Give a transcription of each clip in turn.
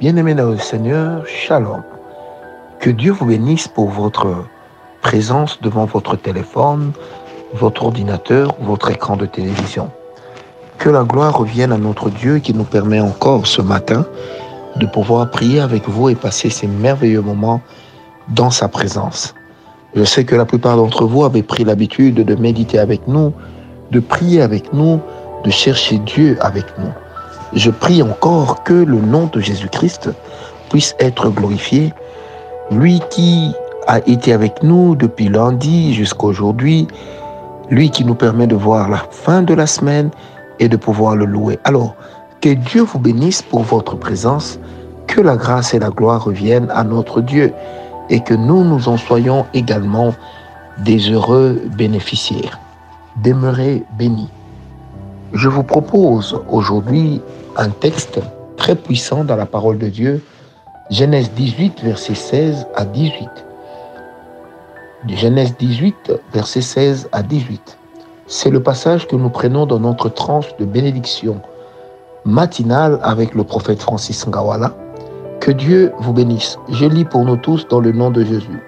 Bien-aimés dans le Seigneur, Shalom. Que Dieu vous bénisse pour votre présence devant votre téléphone, votre ordinateur votre écran de télévision. Que la gloire revienne à notre Dieu qui nous permet encore ce matin de pouvoir prier avec vous et passer ces merveilleux moments dans sa présence. Je sais que la plupart d'entre vous avez pris l'habitude de méditer avec nous, de prier avec nous, de chercher Dieu avec nous. Je prie encore que le nom de Jésus-Christ puisse être glorifié, lui qui a été avec nous depuis lundi jusqu'à aujourd'hui, lui qui nous permet de voir la fin de la semaine et de pouvoir le louer. Alors, que Dieu vous bénisse pour votre présence, que la grâce et la gloire reviennent à notre Dieu et que nous nous en soyons également des heureux bénéficiaires. Demeurez bénis. Je vous propose aujourd'hui un texte très puissant dans la parole de Dieu, Genèse 18, verset 16 à 18. Genèse 18, verset 16 à 18. C'est le passage que nous prenons dans notre tranche de bénédiction matinale avec le prophète Francis Ngawala. Que Dieu vous bénisse. Je lis pour nous tous dans le nom de Jésus.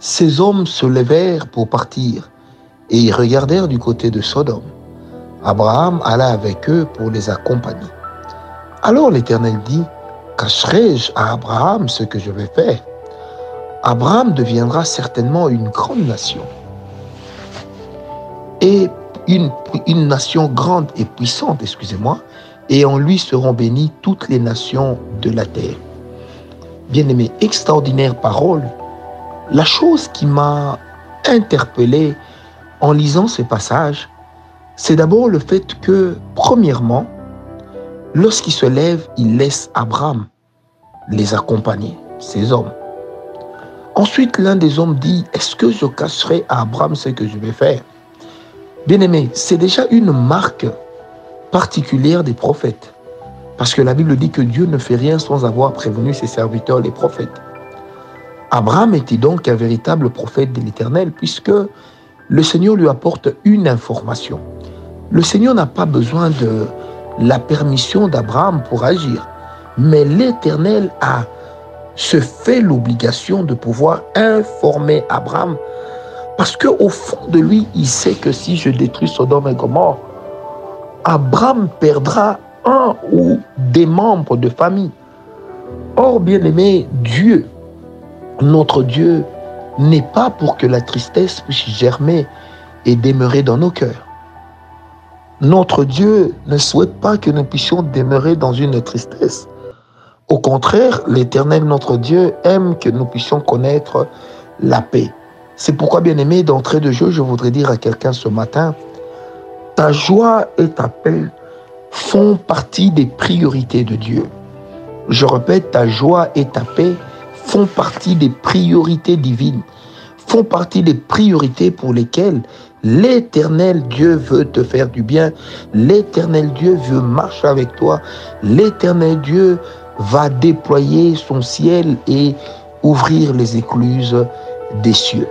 Ces hommes se levèrent pour partir et ils regardèrent du côté de Sodome. Abraham alla avec eux pour les accompagner. Alors l'Éternel dit, cacherai-je à Abraham ce que je vais faire? Abraham deviendra certainement une grande nation. Et une, une nation grande et puissante, excusez-moi, et en lui seront bénies toutes les nations de la terre. Bien-aimé, extraordinaire parole. La chose qui m'a interpellé en lisant ces passages, c'est d'abord le fait que, premièrement, lorsqu'il se lève, il laisse Abraham les accompagner, ces hommes. Ensuite, l'un des hommes dit, est-ce que je cacherai à Abraham ce que je vais faire? Bien-aimé, c'est déjà une marque particulière des prophètes. Parce que la Bible dit que Dieu ne fait rien sans avoir prévenu ses serviteurs, les prophètes. Abraham était donc un véritable prophète de l'Éternel, puisque le Seigneur lui apporte une information. Le Seigneur n'a pas besoin de la permission d'Abraham pour agir, mais l'Éternel a se fait l'obligation de pouvoir informer Abraham parce que au fond de lui, il sait que si je détruis Sodome et Gomorre, Abraham perdra un ou des membres de famille. Or, bien-aimé, Dieu, notre Dieu, n'est pas pour que la tristesse puisse germer et demeurer dans nos cœurs. Notre Dieu ne souhaite pas que nous puissions demeurer dans une tristesse. Au contraire, l'Éternel, notre Dieu, aime que nous puissions connaître la paix. C'est pourquoi, bien-aimé, d'entrée de jeu, je voudrais dire à quelqu'un ce matin, ta joie et ta paix font partie des priorités de Dieu. Je répète, ta joie et ta paix font partie des priorités divines, font partie des priorités pour lesquelles l'éternel Dieu veut te faire du bien, l'éternel Dieu veut marcher avec toi, l'éternel Dieu va déployer son ciel et ouvrir les écluses des cieux.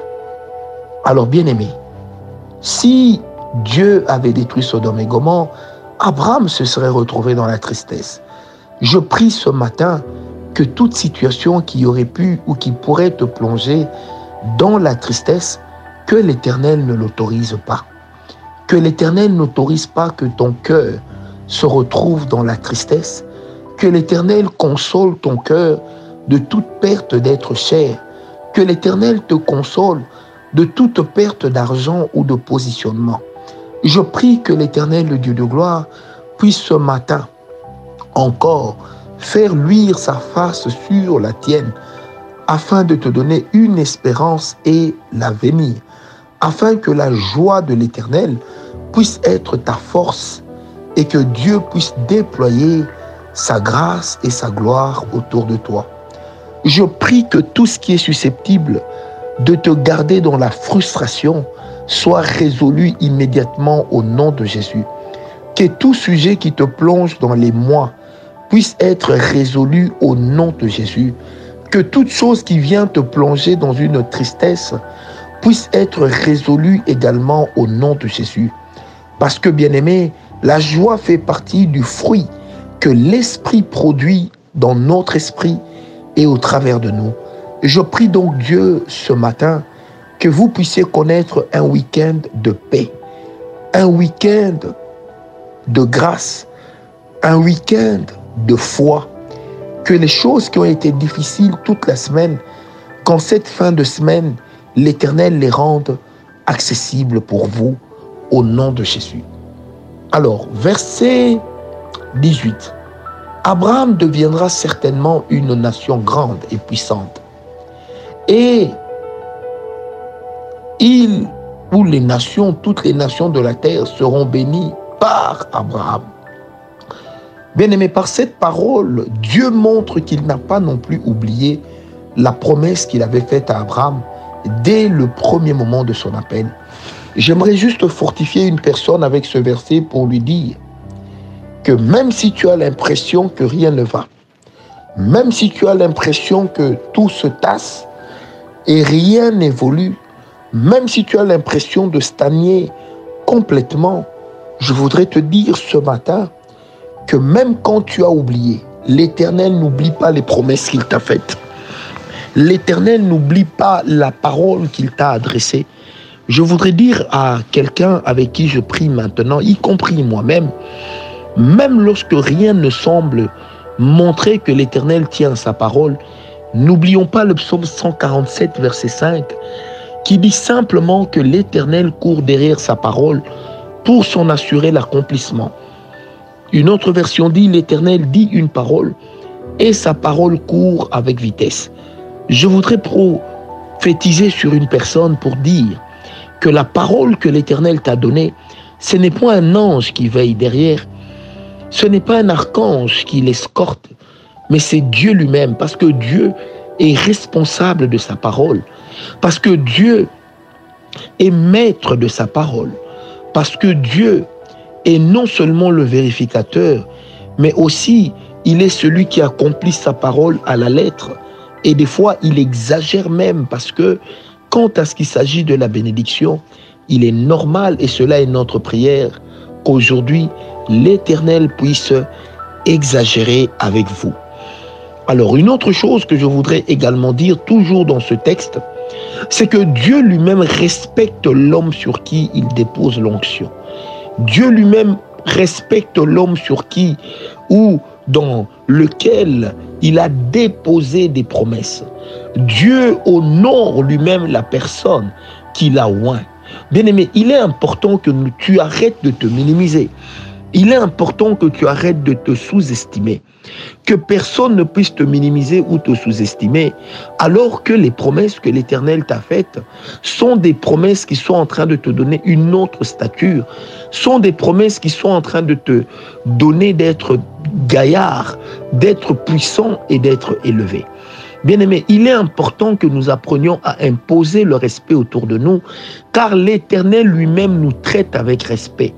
Alors bien aimé, si Dieu avait détruit Sodome et Gomorre, Abraham se serait retrouvé dans la tristesse. Je prie ce matin que toute situation qui aurait pu ou qui pourrait te plonger dans la tristesse, que l'Éternel ne l'autorise pas. Que l'Éternel n'autorise pas que ton cœur se retrouve dans la tristesse. Que l'Éternel console ton cœur de toute perte d'être cher. Que l'Éternel te console de toute perte d'argent ou de positionnement. Je prie que l'Éternel, le Dieu de gloire, puisse ce matin encore faire luire sa face sur la tienne, afin de te donner une espérance et l'avenir, afin que la joie de l'Éternel puisse être ta force et que Dieu puisse déployer sa grâce et sa gloire autour de toi. Je prie que tout ce qui est susceptible de te garder dans la frustration soit résolu immédiatement au nom de Jésus. Que tout sujet qui te plonge dans les mois puisse être résolu au nom de Jésus. Que toute chose qui vient te plonger dans une tristesse puisse être résolue également au nom de Jésus. Parce que, bien aimé, la joie fait partie du fruit que l'Esprit produit dans notre esprit et au travers de nous. Je prie donc Dieu ce matin que vous puissiez connaître un week-end de paix, un week-end de grâce, un week-end de foi, que les choses qui ont été difficiles toute la semaine, qu'en cette fin de semaine, l'Éternel les rende accessibles pour vous au nom de Jésus. Alors, verset 18. Abraham deviendra certainement une nation grande et puissante. Et il ou les nations, toutes les nations de la terre seront bénies par Abraham. Bien-aimé, par cette parole, Dieu montre qu'il n'a pas non plus oublié la promesse qu'il avait faite à Abraham dès le premier moment de son appel. J'aimerais juste fortifier une personne avec ce verset pour lui dire que même si tu as l'impression que rien ne va, même si tu as l'impression que tout se tasse et rien n'évolue, même si tu as l'impression de stagner complètement, je voudrais te dire ce matin que même quand tu as oublié, l'Éternel n'oublie pas les promesses qu'il t'a faites. L'Éternel n'oublie pas la parole qu'il t'a adressée. Je voudrais dire à quelqu'un avec qui je prie maintenant, y compris moi-même, même lorsque rien ne semble montrer que l'Éternel tient sa parole, n'oublions pas le psaume 147, verset 5, qui dit simplement que l'Éternel court derrière sa parole pour s'en assurer l'accomplissement. Une autre version dit, l'Éternel dit une parole et sa parole court avec vitesse. Je voudrais prophétiser sur une personne pour dire que la parole que l'Éternel t'a donnée, ce n'est pas un ange qui veille derrière, ce n'est pas un archange qui l'escorte, mais c'est Dieu lui-même, parce que Dieu est responsable de sa parole, parce que Dieu est maître de sa parole, parce que Dieu est non seulement le vérificateur, mais aussi il est celui qui accomplit sa parole à la lettre. Et des fois, il exagère même parce que quant à ce qui s'agit de la bénédiction, il est normal, et cela est notre prière, qu'aujourd'hui, l'Éternel puisse exagérer avec vous. Alors, une autre chose que je voudrais également dire, toujours dans ce texte, c'est que Dieu lui-même respecte l'homme sur qui il dépose l'onction. Dieu lui-même respecte l'homme sur qui ou dans lequel il a déposé des promesses. Dieu honore lui-même la personne qu'il a oint. Bien-aimé, il est important que tu arrêtes de te minimiser. Il est important que tu arrêtes de te sous-estimer. Que personne ne puisse te minimiser ou te sous-estimer, alors que les promesses que l'Éternel t'a faites sont des promesses qui sont en train de te donner une autre stature, sont des promesses qui sont en train de te donner d'être gaillard, d'être puissant et d'être élevé. Bien-aimé, il est important que nous apprenions à imposer le respect autour de nous, car l'Éternel lui-même nous traite avec respect.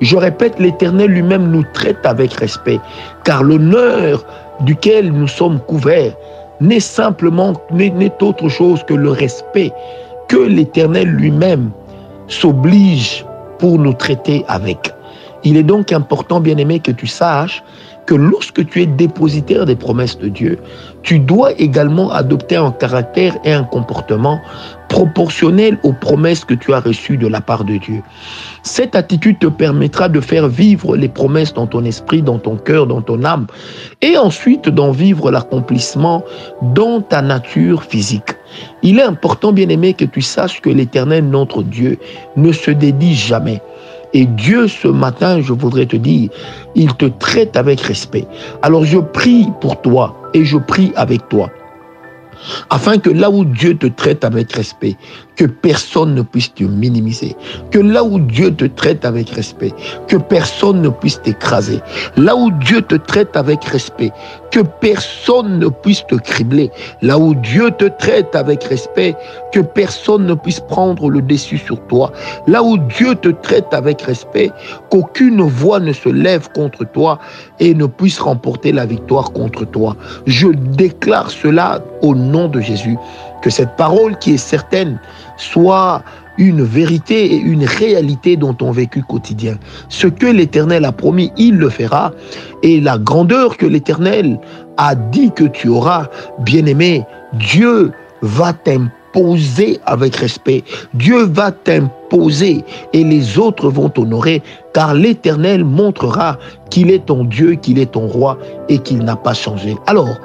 Je répète, l'Éternel lui-même nous traite avec respect, car l'honneur duquel nous sommes couverts n'est simplement, n'est autre chose que le respect que l'Éternel lui-même s'oblige pour nous traiter avec. Il est donc important, bien-aimé, que tu saches que lorsque tu es dépositaire des promesses de Dieu, tu dois également adopter un caractère et un comportement proportionnel aux promesses que tu as reçues de la part de Dieu. Cette attitude te permettra de faire vivre les promesses dans ton esprit, dans ton cœur, dans ton âme, et ensuite d'en vivre l'accomplissement dans ta nature physique. Il est important, bien aimé, que tu saches que l'Éternel, notre Dieu, ne se dédie jamais. Et Dieu, ce matin, je voudrais te dire, il te traite avec respect. Alors je prie pour toi et je prie avec toi afin que là où Dieu te traite avec respect, que personne ne puisse te minimiser, que là où Dieu te traite avec respect, que personne ne puisse t'écraser, là où Dieu te traite avec respect, que personne ne puisse te cribler, là où Dieu te traite avec respect, que personne ne puisse prendre le dessus sur toi, là où Dieu te traite avec respect, qu'aucune voix ne se lève contre toi et ne puisse remporter la victoire contre toi. Je déclare cela au nom de Jésus. Que cette parole qui est certaine soit une vérité et une réalité dans ton vécu quotidien. Ce que l'Éternel a promis, il le fera. Et la grandeur que l'Éternel a dit que tu auras, bien-aimé, Dieu va t'imposer avec respect. Dieu va t'imposer et les autres vont t'honorer car l'Éternel montrera qu'il est ton Dieu, qu'il est ton roi et qu'il n'a pas changé. Alors,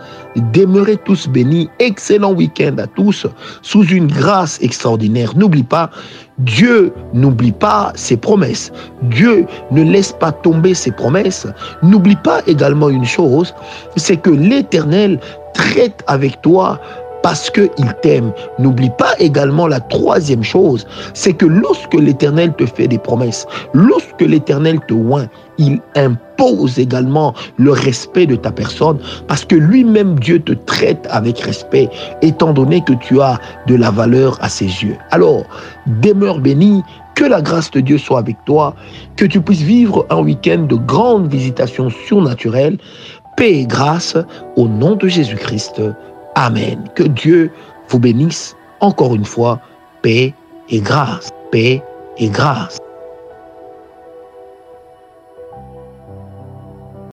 demeurez tous bénis. Excellent week-end à tous sous une grâce extraordinaire. N'oublie pas, Dieu n'oublie pas ses promesses. Dieu ne laisse pas tomber ses promesses. N'oublie pas également une chose, c'est que l'Éternel traite avec toi parce qu'il t'aime. N'oublie pas également la troisième chose, c'est que lorsque l'Éternel te fait des promesses, lorsque l'Éternel te oint, il impose également le respect de ta personne parce que lui-même Dieu te traite avec respect étant donné que tu as de la valeur à ses yeux. Alors, demeure béni, que la grâce de Dieu soit avec toi, que tu puisses vivre un week-end de grande visitation surnaturelle, paix et grâce au nom de Jésus-Christ. Amen. Que Dieu vous bénisse encore une fois. Paix et grâce. Paix et grâce.